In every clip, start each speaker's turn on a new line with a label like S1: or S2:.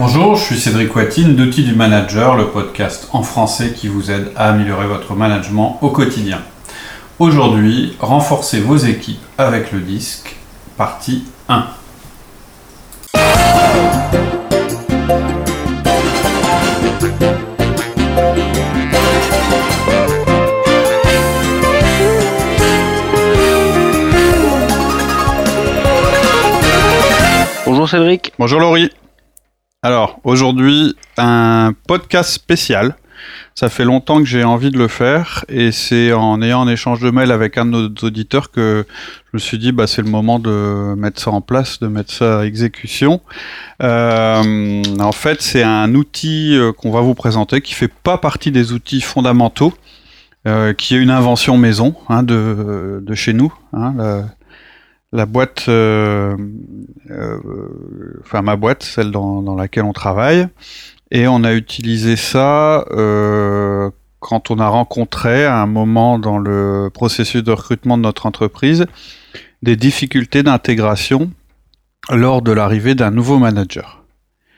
S1: Bonjour, je suis Cédric Watine d'Outils du Manager, le podcast en français qui vous aide à améliorer votre management au quotidien. Aujourd'hui, renforcez vos équipes avec le disque, partie 1.
S2: Bonjour Cédric.
S1: Bonjour Laurie. Alors, aujourd'hui, un podcast spécial. Ça fait longtemps que j'ai envie de le faire et c'est en ayant un échange de mails avec un de nos auditeurs que je me suis dit bah c'est le moment de mettre ça en place, de mettre ça à exécution. Euh, en fait, c'est un outil euh, qu'on va vous présenter qui fait pas partie des outils fondamentaux, euh, qui est une invention maison hein, de, de chez nous. Hein, la boîte, euh, euh, enfin ma boîte, celle dans, dans, laquelle on travaille, et on a utilisé ça euh, quand on a rencontré à un moment dans le processus de recrutement de notre entreprise des difficultés d'intégration lors de l'arrivée d'un nouveau manager.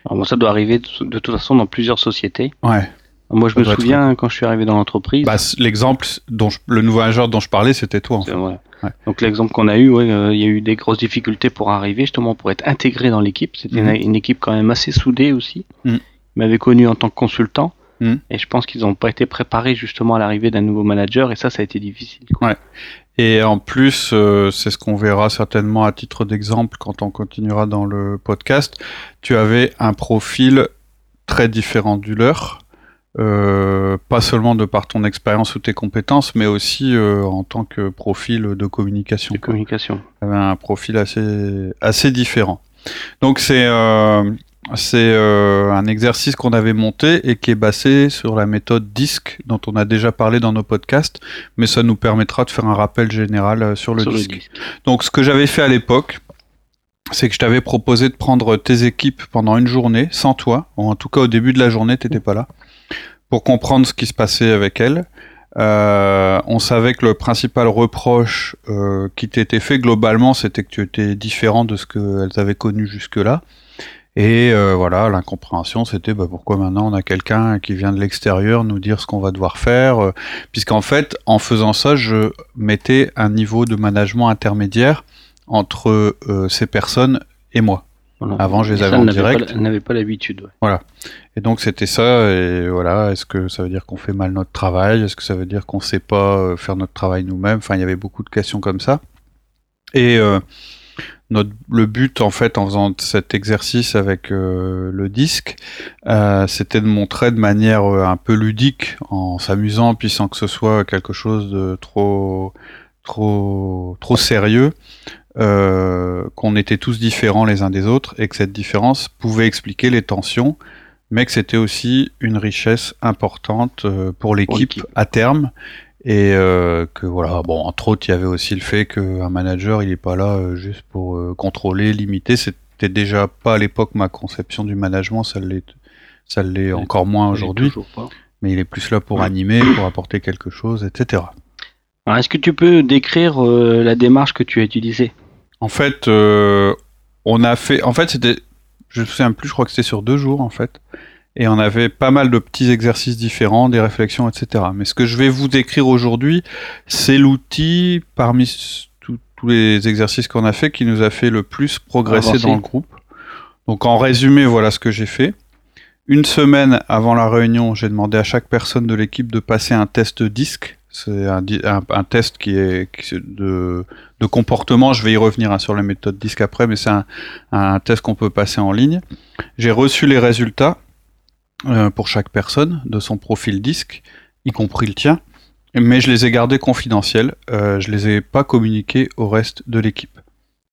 S2: Alors bon, ça doit arriver de, toute façon dans plusieurs sociétés.
S1: Ouais.
S2: Moi, je me souviens quand je suis arrivé dans l'entreprise.
S1: Bah, L'exemple dont je, le nouveau manager dont je parlais, c'était toi. En fait.
S2: Ouais. Donc l'exemple qu'on a eu, ouais, euh, il y a eu des grosses difficultés pour arriver, justement pour être intégré dans l'équipe. C'était
S1: Mhm.
S2: une, une équipe quand même assez soudée aussi.
S1: Mhm.
S2: Ils m'avaient connu en tant que consultant.
S1: Mhm.
S2: Et je pense qu'ils n'ont pas été préparés justement à l'arrivée d'un nouveau manager. Et ça, ça a été difficile. quoi.
S1: Et en plus, euh, c'est ce qu'on verra certainement à titre d'exemple quand on continuera dans le podcast. Tu avais un profil très différent du leur. Euh, pas seulement de par ton expérience ou tes compétences, mais aussi euh, en tant que profil de communication.
S2: De communication.
S1: Avais un profil assez, assez différent. Donc c'est euh, c'est euh, un exercice qu'on avait monté et qui est basé sur la méthode DISC dont on a déjà parlé dans nos podcasts, mais ça nous permettra de faire un rappel général euh, sur le
S2: sur le disque.
S1: Donc ce que j'avais fait à l'époque, c'est que je t'avais proposé de prendre tes équipes pendant une journée, sans toi, ou en tout cas au début de la journée, t'étais pas là, pour comprendre ce qui se passait avec elles. Euh, on savait que le principal reproche euh, qui t'était fait globalement, c'était que tu étais différent de ce qu'elles avaient connu jusque-là. Et euh, voilà, l'incompréhension, c'était bah, pourquoi maintenant on a quelqu'un qui vient de l'extérieur nous dire ce qu'on va devoir faire, puisqu'en fait, en faisant ça, je mettais un niveau de management intermédiaire entre ces personnes et moi.
S2: Voilà.
S1: Avant, je les
S2: Et
S1: avais
S2: ça,
S1: en
S2: elle pas-
S1: direct.
S2: Elle n'avait pas l'habitude. ouais.
S1: Et donc c'était ça, et voilà, est-ce que ça veut dire qu'on fait mal notre travail? Est-ce que ça veut dire qu'on sait pas euh, faire notre travail nous-mêmes? Enfin, il y avait beaucoup de questions comme ça. Et euh, notre, le but, en fait, en faisant cet exercice avec euh, le disque, euh, c'était de montrer de manière euh, un peu ludique, en s'amusant, puis sans que ce soit quelque chose de trop, trop, trop sérieux, qu'on était tous différents les uns des autres, et que cette différence pouvait expliquer les tensions mais que c'était aussi une richesse importante euh, pour l'équipe à terme et euh, que voilà bon entre autres il y avait aussi le fait qu'un manager il est pas là euh, juste pour euh, contrôler limiter c'était déjà pas à l'époque ma conception du management ça l'est ça l'est
S2: Oui.
S1: encore moins aujourd'hui mais il est plus là pour
S2: Ouais.
S1: animer pour apporter quelque chose etc
S2: Alors, est-ce que tu peux décrire euh, la démarche que tu as utilisée?
S1: En fait, on a fait. En fait, c'était. Je me souviens plus. Je crois que c'était sur deux jours en fait. Et on avait pas mal de petits exercices différents, des réflexions, etc. Mais ce que je vais vous décrire aujourd'hui, c'est l'outil parmi tous les exercices qu'on a fait qui nous a fait le plus progresser dans le groupe. Donc en résumé, voilà ce que j'ai fait. Une semaine avant la réunion, j'ai demandé à chaque personne de l'équipe de passer un test disque. C'est un, test qui est de, comportement. Je vais y revenir hein, sur les méthodes disque après, mais c'est un, un test qu'on peut passer en ligne. J'ai reçu les résultats euh, pour chaque personne de son profil disque, y compris le tien, mais je les ai gardés confidentiels. Euh, je les ai pas communiqués au reste de l'équipe.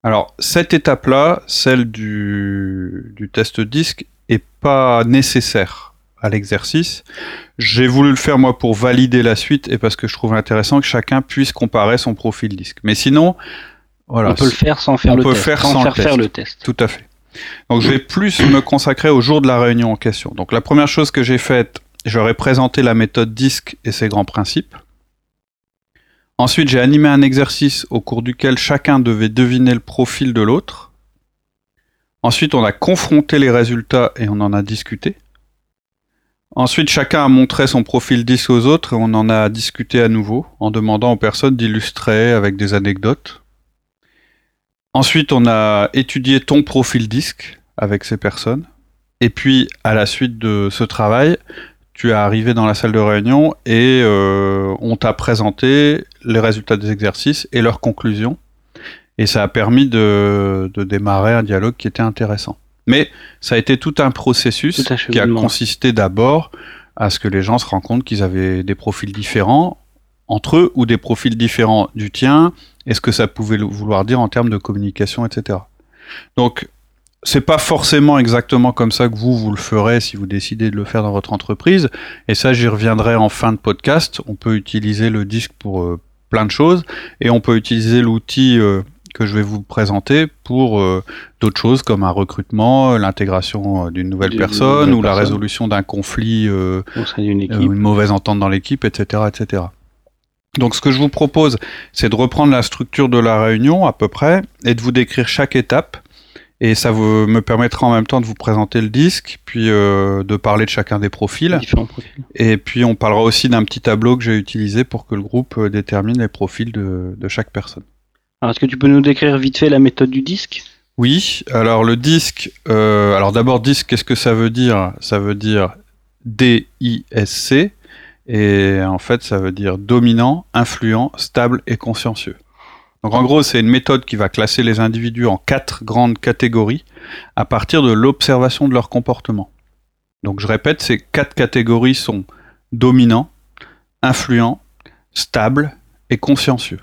S1: Alors cette étape-là, celle du, du test disque, est pas nécessaire à l'exercice. J'ai voulu le faire moi pour valider la suite et parce que je trouve intéressant que chacun puisse comparer son profil disque. Mais sinon, voilà,
S2: On peut le faire sans faire
S1: on
S2: le
S1: peut
S2: test.
S1: faire
S2: sans
S1: sans
S2: faire
S1: le
S2: faire
S1: test.
S2: le test.
S1: tout à fait. Donc je vais plus me consacrer au jour de la réunion en question. Donc la première chose que j'ai faite, j'aurais présenté la méthode DISC et ses grands principes. Ensuite, j'ai animé un exercice au cours duquel chacun devait deviner le profil de l'autre. Ensuite, on a confronté les résultats et on en a discuté. Ensuite, chacun a montré son profil disque aux autres et on en a discuté à nouveau en demandant aux personnes d'illustrer avec des anecdotes. Ensuite, on a étudié ton profil disque avec ces personnes. Et puis, à la suite de ce travail, tu es arrivé dans la salle de réunion et euh, on t'a présenté les résultats des exercices et leurs conclusions. Et ça a permis de démarrer un dialogue qui était intéressant. Mais ça a été tout un processus
S2: Tout
S1: qui a consisté d'abord à ce que les gens se rendent compte qu'ils avaient des profils différents entre eux ou des profils différents du tien et ce que ça pouvait vouloir dire en termes de communication, etc. Donc, c'est pas forcément exactement comme ça que vous, vous le ferez si vous décidez de le faire dans votre entreprise. Et ça, j'y reviendrai en fin de podcast. On peut utiliser le disque pour euh, plein de choses et on peut utiliser l'outil euh, que je vais vous présenter pour euh, d'autres choses comme un recrutement, l'intégration euh, d'une nouvelle personne
S2: nouvelle
S1: ou la résolution d'un conflit euh, euh, une mauvaise entente dans l'équipe, etc., etc. Donc, ce que je vous propose, c'est de reprendre la structure de la réunion à peu près et de vous décrire chaque étape. Et ça vous, me permettra en même temps de vous présenter le disque, puis euh, de parler de chacun des profils. Et puis, on parlera aussi d'un petit tableau que j'ai utilisé pour que le groupe détermine les profils de, de chaque personne.
S2: Alors, est-ce que tu peux nous décrire vite fait la méthode du disque?
S1: Oui, alors le disque, euh, alors d'abord disque, qu'est-ce que ça veut dire? Ça veut dire D-I-S-C, et en fait ça veut dire dominant, influent, stable et consciencieux. Donc en gros c'est une méthode qui va classer les individus en quatre grandes catégories à partir de l'observation de leur comportement. Donc je répète, ces quatre catégories sont dominant, influent, stable et consciencieux.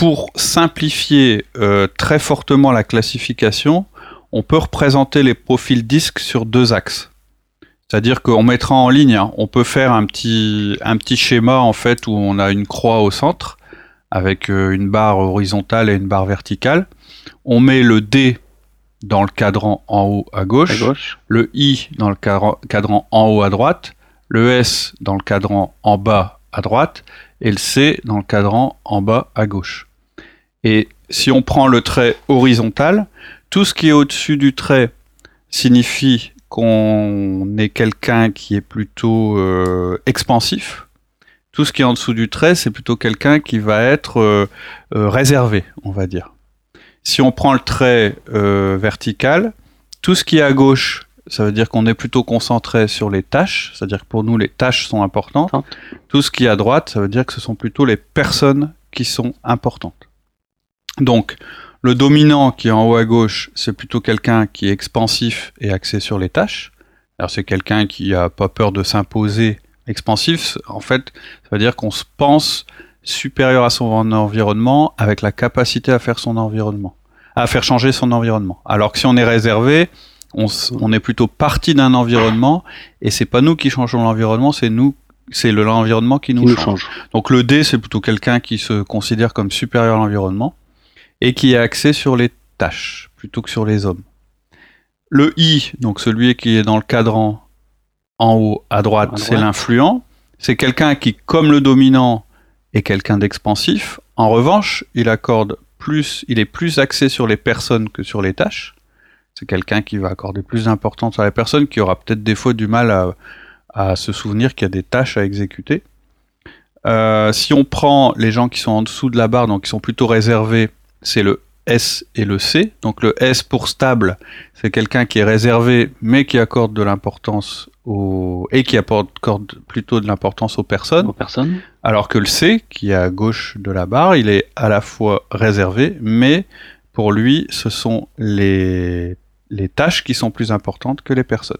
S1: Pour simplifier euh, très fortement la classification, on peut représenter les profils disques sur deux axes. C'est-à-dire qu'on mettra en ligne, hein, on peut faire un petit, un petit schéma en fait où on a une croix au centre avec euh, une barre horizontale et une barre verticale. On met le D dans le cadran en haut à gauche,
S2: à gauche
S1: le I dans le cadran, cadran en haut à droite, le S dans le cadran en bas à droite et le C dans le cadran en bas à gauche. Et si on prend le trait horizontal, tout ce qui est au-dessus du trait signifie qu'on est quelqu'un qui est plutôt euh, expansif. Tout ce qui est en dessous du trait, c'est plutôt quelqu'un qui va être euh, euh, réservé, on va dire. Si on prend le trait euh, vertical, tout ce qui est à gauche, ça veut dire qu'on est plutôt concentré sur les tâches, c'est-à-dire que pour nous les tâches sont importantes.
S2: Importante.
S1: Tout ce qui est à droite, ça veut dire que ce sont plutôt les personnes qui sont importantes. Donc, le dominant qui est en haut à gauche, c'est plutôt quelqu'un qui est expansif et axé sur les tâches. Alors c'est quelqu'un qui a pas peur de s'imposer expansif. En fait, ça veut dire qu'on se pense supérieur à son environnement avec la capacité à faire son environnement, à faire changer son environnement. Alors que si on est réservé, on, est plutôt parti d'un environnement et c'est pas nous qui changeons l'environnement, c'est nous, c'est le- l'environnement qui nous,
S2: qui nous
S1: change.
S2: change.
S1: Donc le D, c'est plutôt quelqu'un qui se considère comme supérieur à l'environnement et qui est axé sur les tâches plutôt que sur les hommes. Le I, donc celui qui est dans le cadran en haut à droite, c'est l'influent. C'est quelqu'un qui, comme le dominant, est quelqu'un d'expansif. En revanche, il accorde plus, il est plus axé sur les personnes que sur les tâches. C'est quelqu'un qui va accorder plus d'importance à la personne, qui aura peut-être des fois du mal à, à se souvenir qu'il y a des tâches à exécuter. Euh, si on prend les gens qui sont en dessous de la barre, donc qui sont plutôt réservés, c'est le S et le C. Donc le S pour stable, c'est quelqu'un qui est réservé, mais qui accorde de l'importance aux et qui accorde plutôt de l'importance aux personnes.
S2: Aux personnes.
S1: Alors que le C, qui est à gauche de la barre, il est à la fois réservé, mais pour lui, ce sont les, les tâches qui sont plus importantes que les personnes.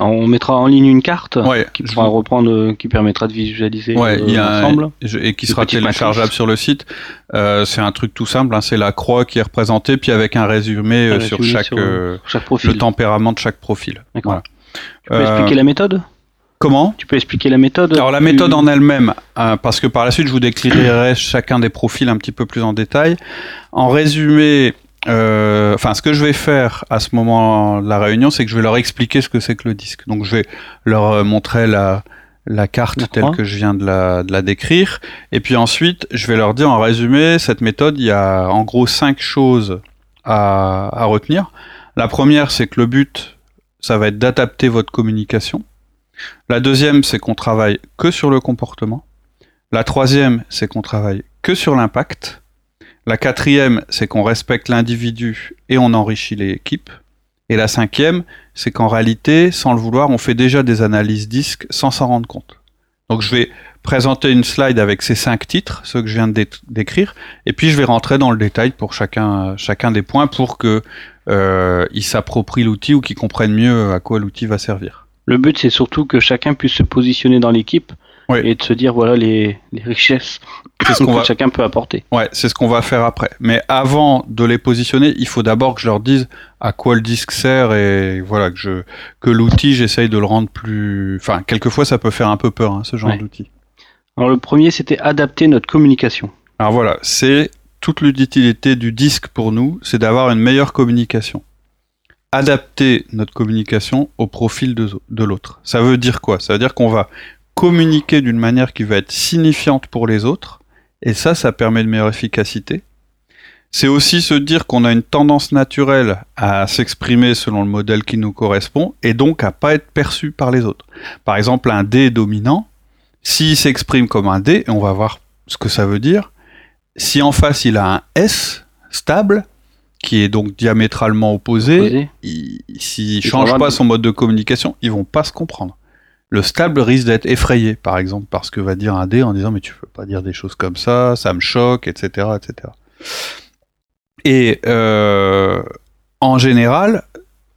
S2: On mettra en ligne une carte
S1: Ouais,
S2: qui pourra
S1: vous-
S2: reprendre, euh, qui permettra de visualiser
S1: Ouais,
S2: euh,
S1: il y a un-
S2: l'ensemble.
S1: je- et qui sera téléchargeable sur le site. Euh, c'est un truc tout simple, hein, c'est la croix qui est représentée, puis avec un résumé sur chaque
S2: sur, Chaque
S1: le
S2: profil.
S1: tempérament de chaque profil. Voilà.
S2: Tu peux expliquer la méthode?
S1: Comment?
S2: Tu peux expliquer la méthode
S1: Alors la méthode en elle-même, euh, parce que par la suite je vous décrirai chacun des profils un petit peu plus en détail. En résumé, euh, enfin ce que je vais faire à ce moment de la réunion, c'est que je vais leur expliquer ce que c'est que le disque. Donc je vais leur euh, montrer la, la carte telle que je viens de la, de la décrire, et puis ensuite je vais leur dire en résumé cette méthode, il y a en gros cinq choses à, à retenir. La première, c'est que le but, ça va être d'adapter votre communication. La deuxième, c'est qu'on travaille que sur le comportement. La troisième, c'est qu'on travaille que sur l'impact. La quatrième, c'est qu'on respecte l'individu et on enrichit l'équipe. Et la cinquième, c'est qu'en réalité, sans le vouloir, on fait déjà des analyses disques sans s'en rendre compte. Donc je vais présenter une slide avec ces cinq titres, ceux que je viens de décrire, et puis je vais rentrer dans le détail pour chacun, chacun des points pour que euh, ils s'approprient l'outil ou qu'ils comprennent mieux à quoi l'outil va servir.
S2: Le but, c'est surtout que chacun puisse se positionner dans l'équipe et de se dire voilà les, les richesses ce que chacun peut apporter.
S1: Ouais, c'est ce qu'on va faire après. Mais avant de les positionner, il faut d'abord que je leur dise à quoi le disque sert et voilà que je que l'outil j'essaye de le rendre plus. Enfin, quelquefois ça peut faire un peu peur hein, ce genre d'outil.
S2: Alors le premier c'était adapter notre communication.
S1: Alors voilà, c'est toute l'utilité du disque pour nous, c'est d'avoir une meilleure communication. Adapter notre communication au profil de, de l'autre. Ça veut dire quoi? Ça veut dire qu'on va communiquer d'une manière qui va être signifiante pour les autres, et ça, ça permet de meilleure efficacité. C'est aussi se dire qu'on a une tendance naturelle à s'exprimer selon le modèle qui nous correspond, et donc à pas être perçu par les autres. Par exemple, un D dominant, s'il s'exprime comme un D, et on va voir ce que ça veut dire, si en face il a un S stable, qui est donc diamétralement opposé, s'il ne change pas son mode de communication, ils vont pas se comprendre. Le stable risque d'être effrayé, par exemple, parce que va dire un D en disant mais tu peux pas dire des choses comme ça, ça me choque, etc., etc. Et euh, en général,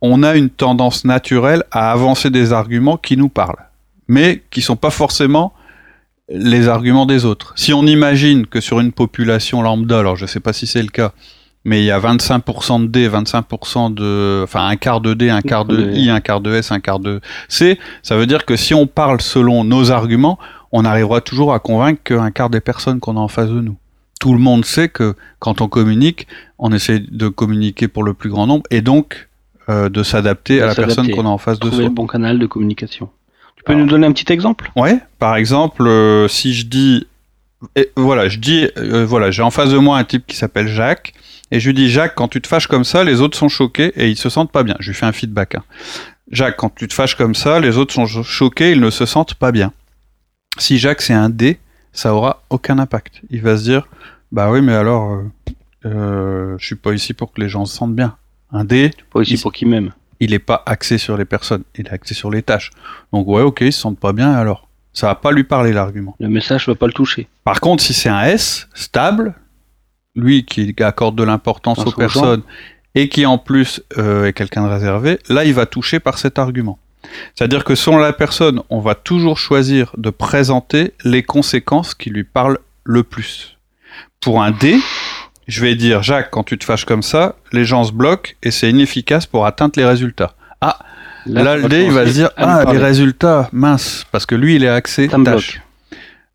S1: on a une tendance naturelle à avancer des arguments qui nous parlent, mais qui sont pas forcément les arguments des autres. Si on imagine que sur une population lambda, alors je ne sais pas si c'est le cas, mais il y a 25% de D, 25% de, enfin un quart de D, un quart de I, un quart de S, un quart de C, ça veut dire que si on parle selon nos arguments, on arrivera toujours à convaincre qu'un quart des personnes qu'on a en face de nous. Tout le monde sait que quand on communique, on essaie de communiquer pour le plus grand nombre et donc euh, de s'adapter à la personne qu'on a en face de soi.
S2: le bon canal de communication. Tu peux nous donner un petit exemple?
S1: Ouais, par exemple, euh, si je dis, voilà, je dis, euh, voilà, j'ai en face de moi un type qui s'appelle Jacques, et je lui dis, Jacques, quand tu te fâches comme ça, les autres sont choqués et ils se sentent pas bien. Je lui fais un feedback. Hein. Jacques, quand tu te fâches comme ça, les autres sont choqués, ils ne se sentent pas bien. Si Jacques c'est un D, ça aura aucun impact. Il va se dire, bah oui, mais alors, euh, euh, je suis pas ici pour que les gens se sentent bien. Un D,
S2: pas ici pour qui m'aime
S1: il n'est pas axé sur les personnes, il est axé sur les tâches. Donc ouais, ok, ils se sentent pas bien, alors? Ça va pas lui parler l'argument.
S2: Le message va pas le toucher.
S1: Par contre, si c'est un S stable, lui qui accorde de l'importance aux personnes et qui en plus euh, est quelqu'un de réservé, là il va toucher par cet argument. C'est-à-dire que selon la personne, on va toujours choisir de présenter les conséquences qui lui parlent le plus. Pour un D, je vais dire, Jacques, quand tu te fâches comme ça, les gens se bloquent et c'est inefficace pour atteindre les résultats. Ah, là, le dé, il va se dire, ah, les résultats, mince, parce que lui, il est axé tâche.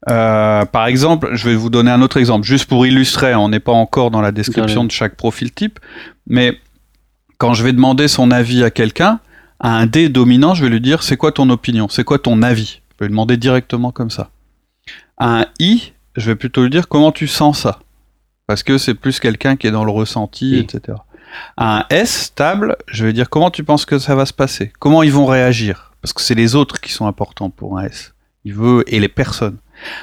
S1: Euh, par exemple, je vais vous donner un autre exemple, juste pour illustrer, on n'est pas encore dans la description de chaque profil type, mais quand je vais demander son avis à quelqu'un, à un D dominant, je vais lui dire, c'est quoi ton opinion, c'est quoi ton avis? Je vais lui demander directement comme ça. À un I, je vais plutôt lui dire, comment tu sens ça? Parce que c'est plus quelqu'un qui est dans le ressenti, etc. un S stable, je vais dire comment tu penses que ça va se passer? Comment ils vont réagir? Parce que c'est les autres qui sont importants pour un S. Il veut et les personnes.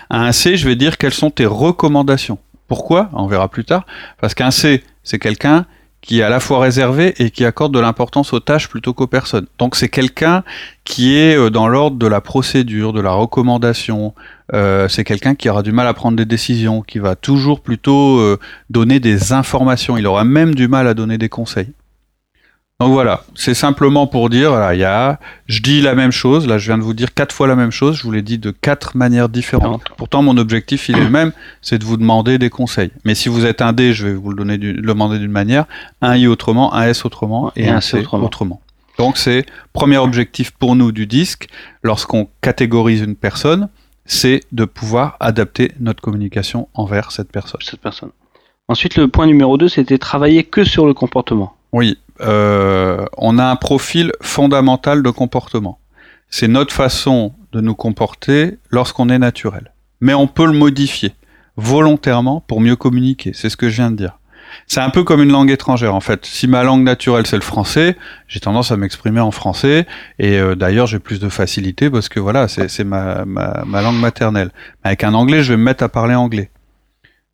S1: À un C, je vais dire quelles sont tes recommandations. Pourquoi? On verra plus tard. Parce qu'un C, c'est quelqu'un qui est à la fois réservé et qui accorde de l'importance aux tâches plutôt qu'aux personnes. Donc c'est quelqu'un qui est euh, dans l'ordre de la procédure, de la recommandation. Euh, c'est quelqu'un qui aura du mal à prendre des décisions, qui va toujours plutôt euh, donner des informations. Il aura même du mal à donner des conseils. Donc voilà, c'est simplement pour dire, voilà, il y a, je dis la même chose, là je viens de vous dire quatre fois la même chose, je vous l'ai dit de quatre manières différentes. Pourtant mon objectif il est le même, c'est de vous demander des conseils. Mais si vous êtes un D, je vais vous le donner le demander d'une manière, un I autrement, un S autrement et, un C autrement. Donc c'est premier objectif pour nous du disque, lorsqu'on catégorise une personne, c'est de pouvoir adapter notre communication envers cette personne.
S2: Cette personne. Ensuite, le point numéro 2, c'était travailler que sur le comportement.
S1: Oui, euh, on a un profil fondamental de comportement. C'est notre façon de nous comporter lorsqu'on est naturel. Mais on peut le modifier volontairement pour mieux communiquer. C'est ce que je viens de dire. C'est un peu comme une langue étrangère en fait. Si ma langue naturelle c'est le français, j'ai tendance à m'exprimer en français et euh, d'ailleurs j'ai plus de facilité parce que voilà, c'est ma, ma, ma, langue maternelle. Avec un anglais, je vais me mettre à parler anglais.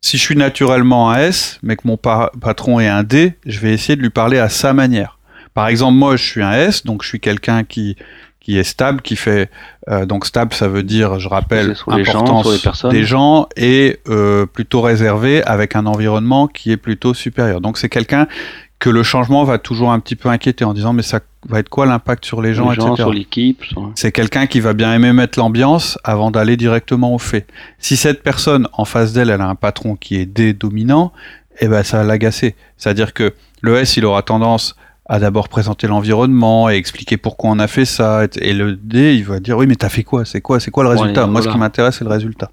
S1: Si je suis naturellement un S, mais que mon patron est un D, je vais essayer de lui parler à sa manière. Par exemple, moi, je suis un S, donc je suis quelqu'un qui qui est stable, qui fait euh, donc stable, ça veut dire, je rappelle, importance des gens et euh, plutôt réservé avec un environnement qui est plutôt supérieur. Donc c'est quelqu'un que le changement va toujours un petit peu inquiéter en disant mais ça va être quoi l'impact sur les gens,
S2: les gens sur l'équipe.
S1: C'est quelqu'un qui va bien aimer mettre l'ambiance avant d'aller directement au fait. Si cette personne en face d'elle, elle a un patron qui est dédominant, eh ben ça va l'agacer. C'est-à-dire que le S, il aura tendance à d'abord présenter l'environnement et expliquer pourquoi on a fait ça. Et le D, il va dire oui, mais t'as fait quoi? C'est quoi? C'est quoi le résultat? Moi, ce qui m'intéresse, c'est le résultat.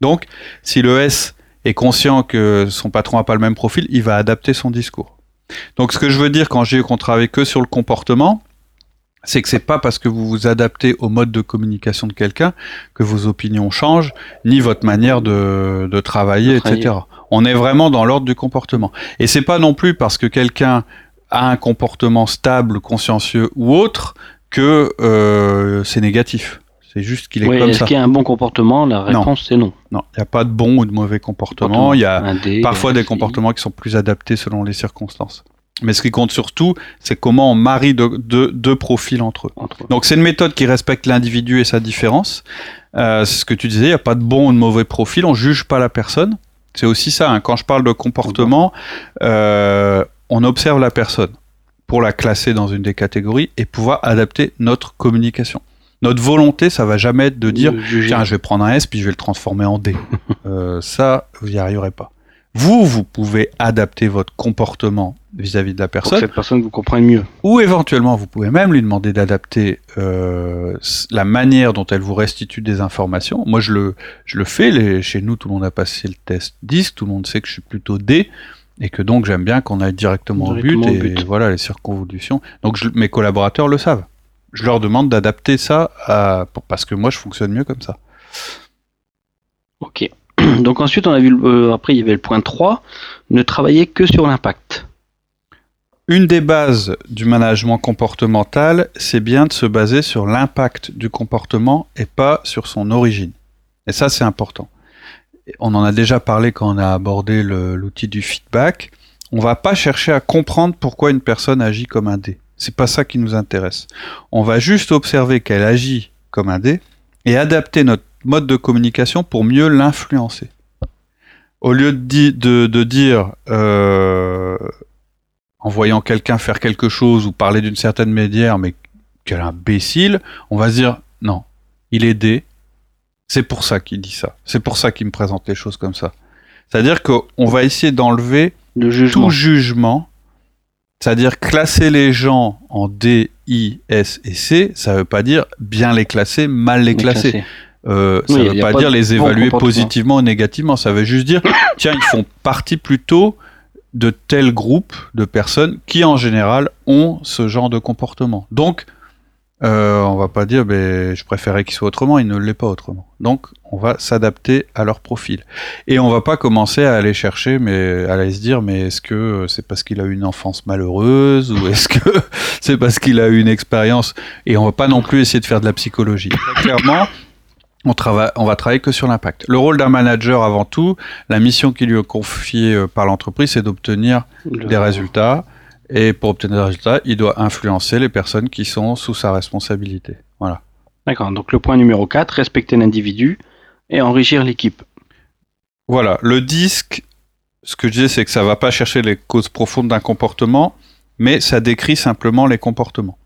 S1: Donc, si le S est conscient que son patron n'a pas le même profil, il va adapter son discours. Donc, ce que je veux dire quand j'ai eu qu'on travaille que sur le comportement, c'est que c'est pas parce que vous vous adaptez au mode de communication de quelqu'un que vos opinions changent, ni votre manière de, de travailler, etc. On est vraiment dans l'ordre du comportement. Et c'est pas non plus parce que quelqu'un a un comportement stable, consciencieux ou autre, que euh, c'est négatif. C'est juste qu'il est comme ça.
S2: Est-ce qu'il y a un bon comportement? La réponse c'est non.
S1: Non, il n'y a pas de bon ou de mauvais comportement. Il y a parfois des comportements qui sont plus adaptés selon les circonstances. Mais ce qui compte surtout, c'est comment on marie deux, profils entre eux. Donc c'est une méthode qui respecte l'individu et sa différence. Euh, c'est ce que tu disais, il n'y a pas de bon ou de mauvais profil, on juge pas la personne. C'est aussi ça, hein. quand je parle de comportement, euh, on observe la personne pour la classer dans une des catégories et pouvoir adapter notre communication. Notre volonté, ça va jamais être de dire tiens, je vais prendre un S puis je vais le transformer en D. Euh, ça, vous n'y arriverez pas. Vous, vous pouvez adapter votre comportement vis-à-vis de la personne. Pour
S2: que cette personne vous comprenne mieux.
S1: Ou éventuellement, vous pouvez même lui demander d'adapter euh, la manière dont elle vous restitue des informations. Moi, je le, je le fais. chez nous, tout le monde a passé le test 10. Tout le monde sait que je suis plutôt D et que donc j'aime bien qu'on aille directement, au but, et voilà les circonvolutions. Donc mes collaborateurs le savent. Je leur demande d'adapter ça à, parce que moi je fonctionne mieux comme ça.
S2: Ok. Donc ensuite on a vu euh, après il y avait le point 3, ne travailler que sur l'impact.
S1: Une des bases du management comportemental, c'est bien de se baser sur l'impact du comportement et pas sur son origine. Et ça c'est important on en a déjà parlé quand on a abordé l'outil du feedback. On va pas chercher à comprendre pourquoi une personne agit comme un dé. C'est pas ça qui nous intéresse. On va juste observer qu'elle agit comme un dé et adapter notre mode de communication pour mieux l'influencer. Au lieu de, dire euh, en voyant quelqu'un faire quelque chose ou parler d'une certaine médière, mais quel imbécile, on va se dire non, il est dé, c'est pour ça qu'il dit ça. C'est pour ça qu'il me présente les choses comme ça. C'est-à-dire qu'on va essayer d'enlever tout jugement. C'est-à-dire classer les gens en D, I, S et C, ça ne veut pas dire bien les classer, mal les, classer. Euh, ça ne veut pas dire les évaluer positivement ou négativement. Ça veut juste dire, tiens, ils font partie plutôt de tel groupe de personnes qui, en général, ont ce genre de comportement. Donc, euh, on va pas dire ben, je préférais qu'il soit autrement, il ne l'est pas autrement. Donc on va s'adapter à leur profil. Et on va pas commencer à aller chercher, mais à aller se dire mais est-ce que c'est parce qu'il a eu une enfance malheureuse ou est-ce que c'est parce qu'il a eu une expérience? Et on va pas non plus essayer de faire de la psychologie. clairement, on, travaille, on va travailler que sur l'impact. Le rôle d'un manager avant tout, la mission qui lui est confiée euh, par l'entreprise, c'est d'obtenir des résultats et pour obtenir des résultats, il doit influencer les personnes qui sont sous sa responsabilité. Voilà.
S2: D'accord. Donc le point numéro 4, respecter l'individu et enrichir l'équipe.
S1: Voilà. Le disque, ce que je disais, c'est que ça ne va pas chercher les causes profondes d'un comportement, mais ça décrit simplement les comportements.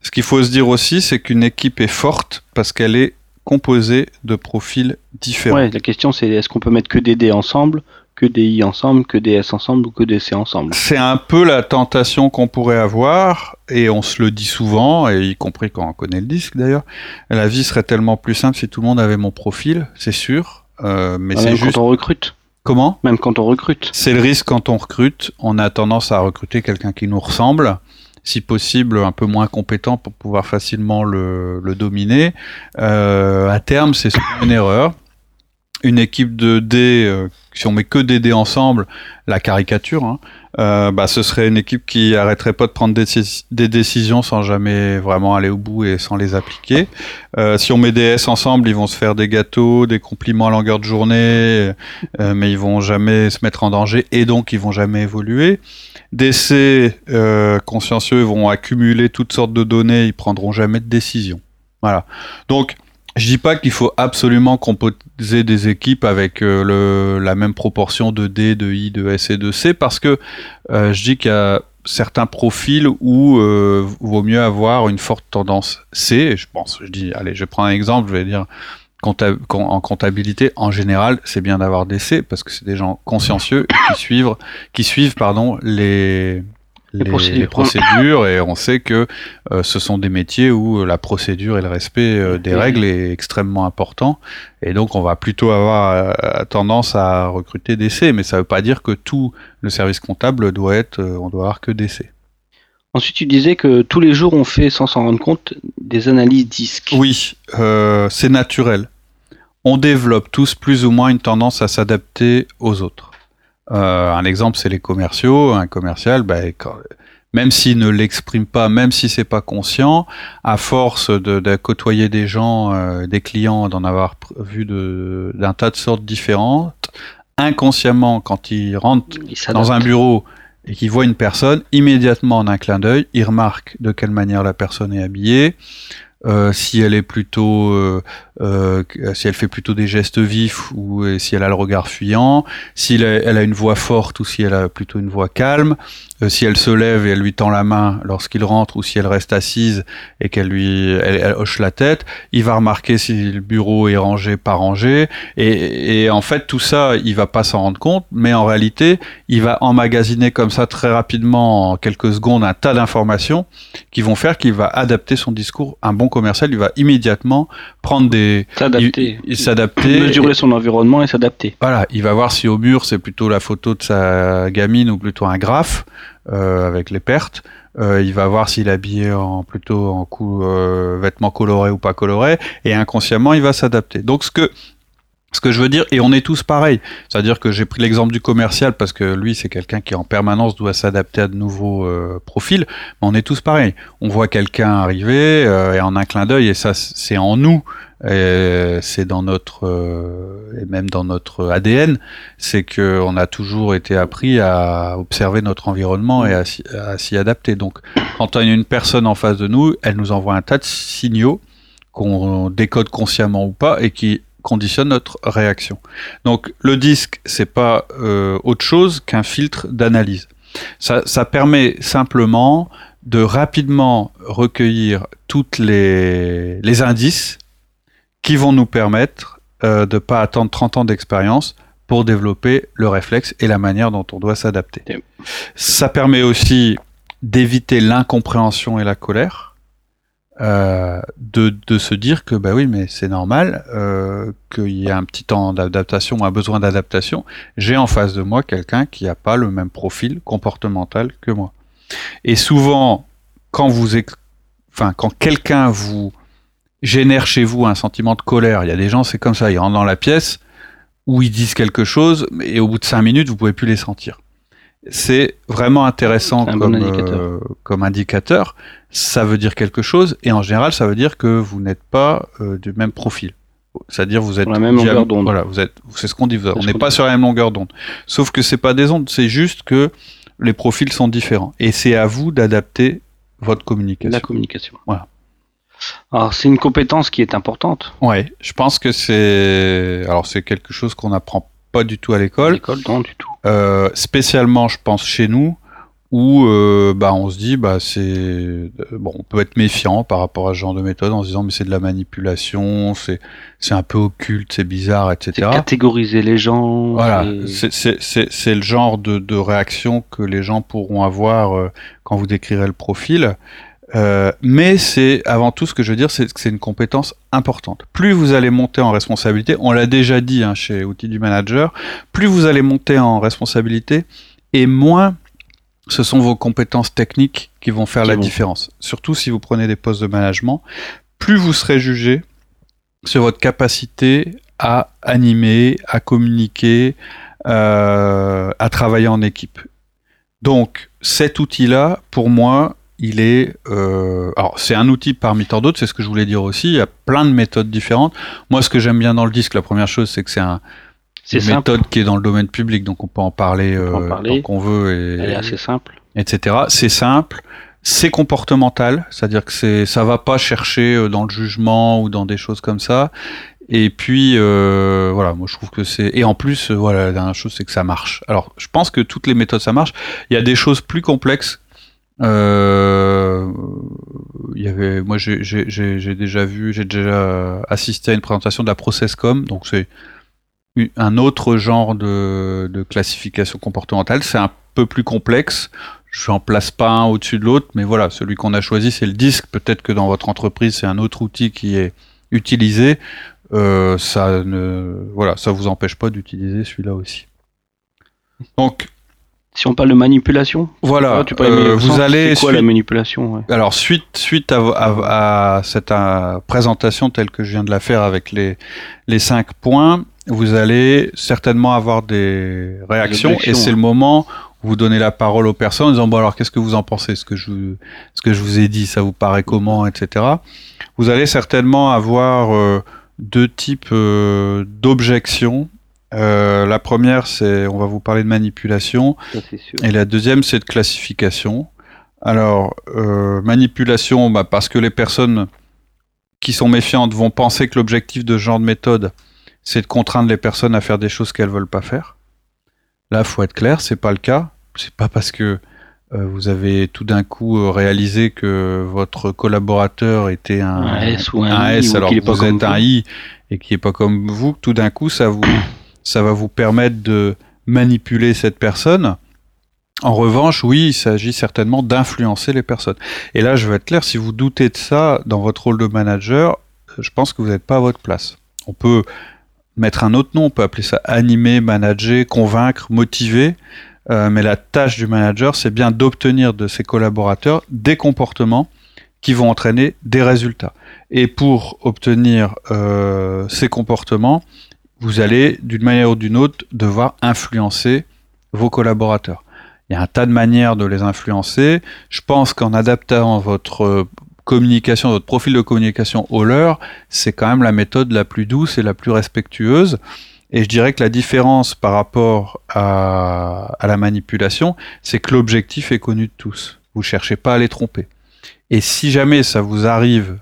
S1: Ce qu'il faut se dire aussi, c'est qu'une équipe est forte parce qu'elle est composée de profils différents.
S2: Ouais, la question c'est est-ce qu'on peut mettre que des dés ensemble que des I ensemble, que des S ensemble ou que des C ensemble.
S1: C'est un peu la tentation qu'on pourrait avoir, et on se le dit souvent, et y compris quand on connaît le disque d'ailleurs. La vie serait tellement plus simple si tout le monde avait mon profil, c'est sûr. Euh, mais
S2: c'est juste. quand on recrute.
S1: Comment?
S2: Même quand on recrute.
S1: C'est le risque quand on recrute. On a tendance à recruter quelqu'un qui nous ressemble si possible un peu moins compétent pour pouvoir facilement le, dominer. Euh, à terme, c'est une erreur. Une équipe de dés, euh, si on met que des dés ensemble, la caricature, hein, euh, bah, ce serait une équipe qui arrêterait pas de prendre des, décisions sans jamais vraiment aller au bout et sans les appliquer. Euh, si on met des S ensemble, ils vont se faire des gâteaux, des compliments à longueur de journée, mais ils vont jamais se mettre en danger et donc ils vont jamais évoluer. Des C consciencieux vont accumuler toutes sortes de données, ils prendront jamais de décision. Voilà. Donc je dis pas qu'il faut absolument composer des équipes avec euh, le, la même proportion de D, de I, de S et de C parce que euh, je dis qu'il y a certains profils où euh, vaut mieux avoir une forte tendance C. je pense, je dis, allez, je prends un exemple, je vais dire en comptabilité, en général, c'est bien d'avoir des C parce que c'est des gens consciencieux qui suivent, qui suivent pardon les les, procédures. et on sait que euh, ce sont des métiers où la procédure et le respect euh, des règles est extrêmement important et donc on va plutôt avoir euh, tendance à recruter des C mais ça ne veut pas dire que tout le service comptable doit être on doit avoir que des C.
S2: Ensuite, tu disais que tous les jours on fait, sans s'en rendre compte, des analyses disques.
S1: Oui, c'est naturel. On développe tous plus ou moins une tendance à s'adapter aux autres. Euh, un exemple, c'est les commerciaux. Un commercial, bah, même s'il ne l'exprime pas, même si c'est pas conscient, à force de, côtoyer des gens, euh, des clients, d'en avoir vu d'un tas de sortes différentes, inconsciemment, quand il rentre dans un bureau et qu'il voit une personne, immédiatement en un clin d'œil, il remarque de quelle manière la personne est habillée, euh, si elle est plutôt, euh, euh, si elle fait plutôt des gestes vifs ou si elle a le regard fuyant, si elle a une voix forte ou si elle a plutôt une voix calme, si elle se lève et elle lui tend la main lorsqu'il rentre ou si elle reste assise et qu'elle lui elle, hoche la tête, il va remarquer si le bureau est rangé pas rangé et, et en fait tout ça il va pas s'en rendre compte, mais en réalité il va emmagasiner comme ça très rapidement en quelques secondes un tas d'informations qui vont faire qu'il va adapter son discours. Un bon commercial, il va immédiatement prendre des
S2: s'adapter,
S1: s'adapter,
S2: mesurer son environnement et s'adapter.
S1: Voilà, il va voir si au mur c'est plutôt la photo de sa gamine ou plutôt un graphe euh, avec les pertes. Euh, il va voir s'il est habillé en plutôt en coup euh, vêtements colorés ou pas colorés et inconsciemment il va s'adapter. Donc ce que ce que je veux dire, et on est tous pareils, c'est-à-dire que j'ai pris l'exemple du commercial parce que lui c'est quelqu'un qui en permanence doit s'adapter à de nouveaux euh, profils, mais on est tous pareils. On voit quelqu'un arriver euh, et en un clin d'œil, et ça c'est en nous, c'est dans notre euh, et même dans notre ADN, c'est que on a toujours été appris à observer notre environnement et à, à s'y adapter. Donc quand on a une personne en face de nous, elle nous envoie un tas de signaux qu'on décode consciemment ou pas et qui conditionne notre réaction. Donc le disque, c'est pas euh, autre chose qu'un filtre d'analyse. Ça, ça, permet simplement de rapidement recueillir toutes les, les indices qui vont nous permettre euh, de pas attendre 30 ans d'expérience pour développer le réflexe et la manière dont on doit s'adapter. Ça permet aussi d'éviter l'incompréhension et la colère euh, de, de, se dire que bah oui mais c'est normal euh, qu'il y a un petit temps d'adaptation un besoin d'adaptation. J'ai en face de moi quelqu'un qui n'a pas le même profil comportemental que moi. Et souvent quand vous enfin quand quelqu'un vous génère chez vous un sentiment de colère il y a des gens c'est comme ça ils rentrent dans la pièce où ils disent quelque chose et au bout de cinq minutes vous pouvez plus les sentir c'est vraiment intéressant comme, indicateur. Euh, comme indicateur. Ça veut dire quelque chose et en général, ça veut dire que vous n'êtes pas euh, du même profil. C'est-à-dire vous êtes
S2: sur la même longueur d'onde.
S1: Voilà, vous êtes. C'est ce qu'on dit. on n'est pas sur la même longueur d'onde. Sauf que c'est pas des ondes. C'est juste que les profils sont différents et c'est à vous d'adapter votre communication.
S2: La communication. Voilà. Alors c'est une compétence qui est importante.
S1: Ouais, je pense que c'est alors c'est quelque chose qu'on apprend pas du tout à l'école.
S2: L'école, non, du tout.
S1: Euh, spécialement, je pense, chez nous, où euh, bah, on se dit, bah, c'est euh, bon, on peut être méfiant par rapport à ce genre de méthode en se disant, mais c'est de la manipulation, c'est c'est un peu occulte, c'est bizarre, etc.
S2: catégoriser les gens.
S1: Voilà, c'est le genre de, de réaction que les gens pourront avoir euh, quand vous décrirez le profil. Euh, mais c'est avant tout ce que je veux dire, c'est que c'est une compétence importante. Plus vous allez monter en responsabilité, on l'a déjà dit hein, chez Outils du Manager, plus vous allez monter en responsabilité, et moins ce sont vos compétences techniques qui vont faire la différence. Surtout si vous prenez des postes de management, plus vous serez jugé sur votre capacité à animer, à communiquer, euh, à travailler en équipe. Donc cet outil-là, pour moi, il est. Euh, alors c'est un outil parmi tant d'autres, c'est ce que je voulais dire aussi. Il y a plein de méthodes différentes. Moi, ce que j'aime bien dans le disque, la première chose, c'est que c'est un une méthode qui est dans le domaine public, donc on peut en parler, euh, tant qu'on veut.
S2: Et, Elle est assez simple.
S1: Etc. C'est simple c'est comportemental, c'est-à-dire que c'est ça va pas chercher euh, dans le jugement ou dans des choses comme ça. Et puis euh, voilà, moi je trouve que c'est et en plus euh, voilà la dernière chose c'est que ça marche. Alors je pense que toutes les méthodes ça marche. Il y a des choses plus complexes. Euh, il y avait moi j'ai déjà vu, j'ai déjà assisté à une présentation de la Processcom, donc c'est un autre genre de, de classification comportementale. C'est un peu plus complexe je n'en place pas un au-dessus de l'autre, mais voilà, celui qu'on a choisi, c'est le disque. Peut-être que dans votre entreprise, c'est un autre outil qui est utilisé. Euh, ça ne, voilà, ça vous empêche pas d'utiliser celui-là aussi. Donc,
S2: si on parle de manipulation,
S1: voilà, ah, tu euh, vous allez
S2: quoi la manipulation
S1: Alors suite suite à, cette euh, présentation telle que je viens de la faire avec les les cinq points, vous allez certainement avoir des réactions et c'est le moment vous donnez la parole aux personnes en disant bon alors qu'est-ce que vous en pensez? Ce que je ce que je vous ai dit ça vous paraît comment etc vous allez certainement avoir euh, deux types euh, d'objections euh, la première c'est on va vous parler de manipulation. Et la deuxième c'est de classification. Alors manipulation bah, parce que les personnes qui sont méfiantes vont penser que l'objectif de ce genre de méthode c'est de contraindre les personnes à faire des choses qu'elles veulent pas faire. Là, faut être clair, c'est pas le cas. C'est pas parce que euh, vous avez tout d'un coup euh, réalisé que votre collaborateur était un,
S2: S ou un,
S1: S, alors que vous êtes un I et qui est pas comme vous, tout d'un coup, ça vous, ça va vous permettre de manipuler cette personne. En revanche, oui, il s'agit certainement d'influencer les personnes. Et là, je veux être clair, si vous doutez de ça dans votre rôle de manager, je pense que vous n'êtes pas à votre place. On peut mettre un autre nom, on peut appeler ça animer, manager, convaincre, motiver. Euh, mais la tâche du manager, c'est bien d'obtenir de ses collaborateurs des comportements qui vont entraîner des résultats. Et pour obtenir euh, ces comportements, vous allez, d'une manière ou d'une autre, devoir influencer vos collaborateurs. Il y a un tas de manières de les influencer. Je pense qu'en adaptant votre communication, votre profil de communication au leur, c'est quand même la méthode la plus douce et la plus respectueuse. Et je dirais que la différence par rapport à, la manipulation, c'est que l'objectif est connu de tous. Vous cherchez pas à les tromper. Et si jamais ça vous arrive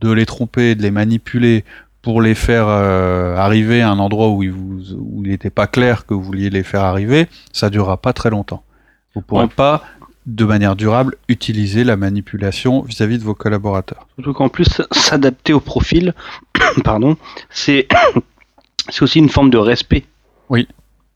S1: de les tromper, de les manipuler pour les faire euh, arriver à un endroit où il n'était pas clair que vous vouliez les faire arriver, ça durera pas très longtemps. Vous pourrez pas de manière durable utiliser la manipulation vis-à-vis de vos collaborateurs.
S2: Surtout qu'en plus, s'adapter au profil, pardon, c'est c'est aussi une forme de respect.
S1: Oui.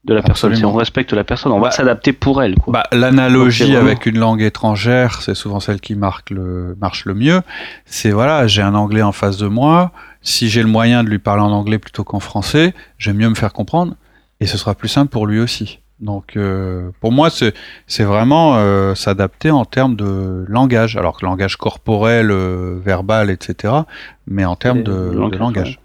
S2: De la personne. Si on respecte la personne, on va bah, s'adapter pour elle.
S1: Bah, L'analogie avec une langue étrangère, c'est souvent celle qui marque le, marche le mieux. C'est voilà, j'ai un anglais en face de moi. Si j'ai le moyen de lui parler en anglais plutôt qu'en français, j'aime mieux me faire comprendre et ce sera plus simple pour lui aussi. Donc euh, pour moi, c'est vraiment euh, s'adapter en termes de langage, alors que langage corporel, euh, verbal, etc., mais en termes de, langage.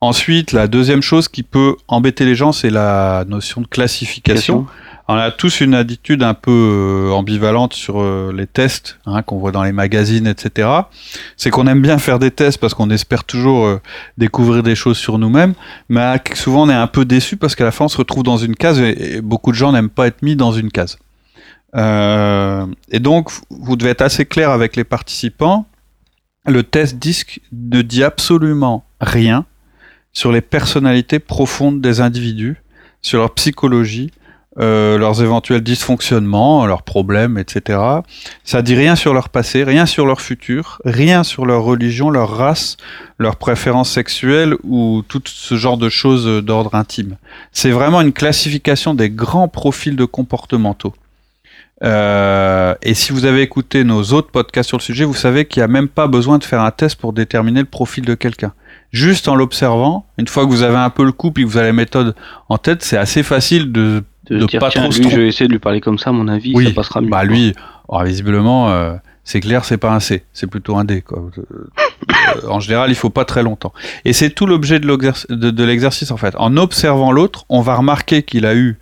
S1: Ensuite, la deuxième chose qui peut embêter les gens, c'est la notion de classification on a tous une attitude un peu euh, ambivalente sur euh, les tests hein, qu'on voit dans les magazines, etc. C'est qu'on aime bien faire des tests parce qu'on espère toujours euh, découvrir des choses sur nous-mêmes, mais souvent on est un peu déçu parce qu'à la fin on se retrouve dans une case et, beaucoup de gens n'aiment pas être mis dans une case. et donc vous devez être assez clair avec les participants. Le test disque ne dit absolument rien sur les personnalités profondes des individus, sur leur psychologie, euh, leurs éventuels dysfonctionnements, leurs problèmes, etc. Ça dit rien sur leur passé, rien sur leur futur, rien sur leur religion, leur race, leurs préférences sexuelles ou tout ce genre de choses d'ordre intime. C'est vraiment une classification des grands profils de comportementaux. Euh, et si vous avez écouté nos autres podcasts sur le sujet, vous savez qu'il n'y a même pas besoin de faire un test pour déterminer le profil de quelqu'un. Juste en l'observant, une fois que vous avez un peu le coup et que vous avez la méthode en tête, c'est assez facile de
S2: de, dire, pas trop lui, je vais essayer de lui parler comme ça, à mon avis, ça passera mieux.
S1: Bah lui, oh, visiblement, euh, c'est clair, c'est pas un C, c'est plutôt un D. Quoi. en général, il faut pas très longtemps. Et c'est tout l'objet de l'exercice en fait. En observant l'autre, on va remarquer qu'il a eu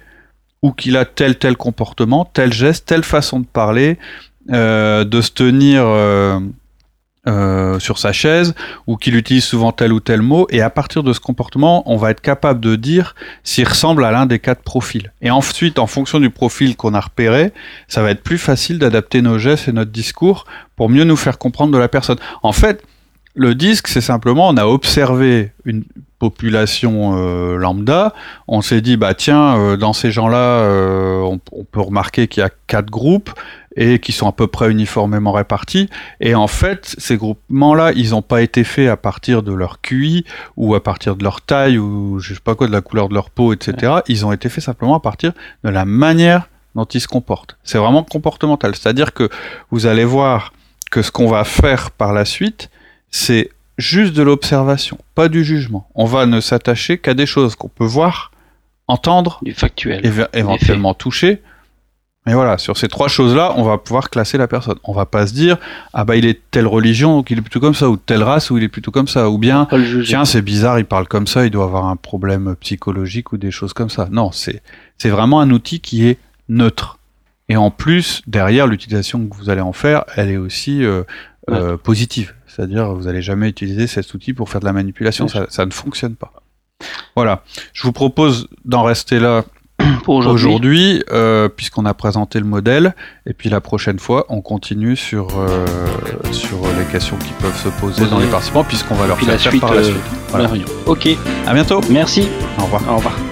S1: ou qu'il a tel tel comportement, tel geste, telle façon de parler, euh, de se tenir euh, sur sa chaise, ou qu'il utilise souvent tel ou tel mot, et à partir de ce comportement, on va être capable de dire s'il ressemble à l'un des quatre profils. Et ensuite, en fonction du profil qu'on a repéré, ça va être plus facile d'adapter nos gestes et notre discours pour mieux nous faire comprendre de la personne. En fait, le disque, c'est simplement, on a observé une population euh, lambda, on s'est dit, bah tiens, euh, dans ces gens-là, on, peut remarquer qu'il y a quatre groupes et qui sont à peu près uniformément répartis. Et en fait, ces groupements-là, ils n'ont pas été faits à partir de leur QI ou à partir de leur taille ou je sais pas quoi, de la couleur de leur peau, etc. Ils ont été faits simplement à partir de la manière dont ils se comportent. C'est vraiment comportemental. C'est-à-dire que vous allez voir que ce qu'on va faire par la suite, c'est juste de l'observation, pas du jugement. On va ne s'attacher qu'à des choses qu'on peut voir, entendre,
S2: du factuel,
S1: éventuellement toucher. Mais voilà, sur ces trois choses-là, on va pouvoir classer la personne. On va pas se dire ah bah il est telle religion donc il est plutôt comme ça ou telle race ou il est plutôt comme ça ou bien tiens c'est bizarre il parle comme ça il doit avoir un problème psychologique ou des choses comme ça. Non, c'est c'est vraiment un outil qui est neutre. Et en plus derrière l'utilisation que vous allez en faire, elle est aussi euh, euh, positive. C'est-à-dire, vous n'allez jamais utiliser cet outil pour faire de la manipulation, ça, ne fonctionne pas. Voilà. Je vous propose d'en rester là pour aujourd'hui, euh, puisqu'on a présenté le modèle, et puis la prochaine fois, on continue sur, euh, sur les questions qui peuvent se poser dans les participants, puisqu'on va leur faire, faire par la suite.
S2: Ok.
S1: À bientôt.
S2: Merci.
S1: Au revoir.
S2: Au revoir.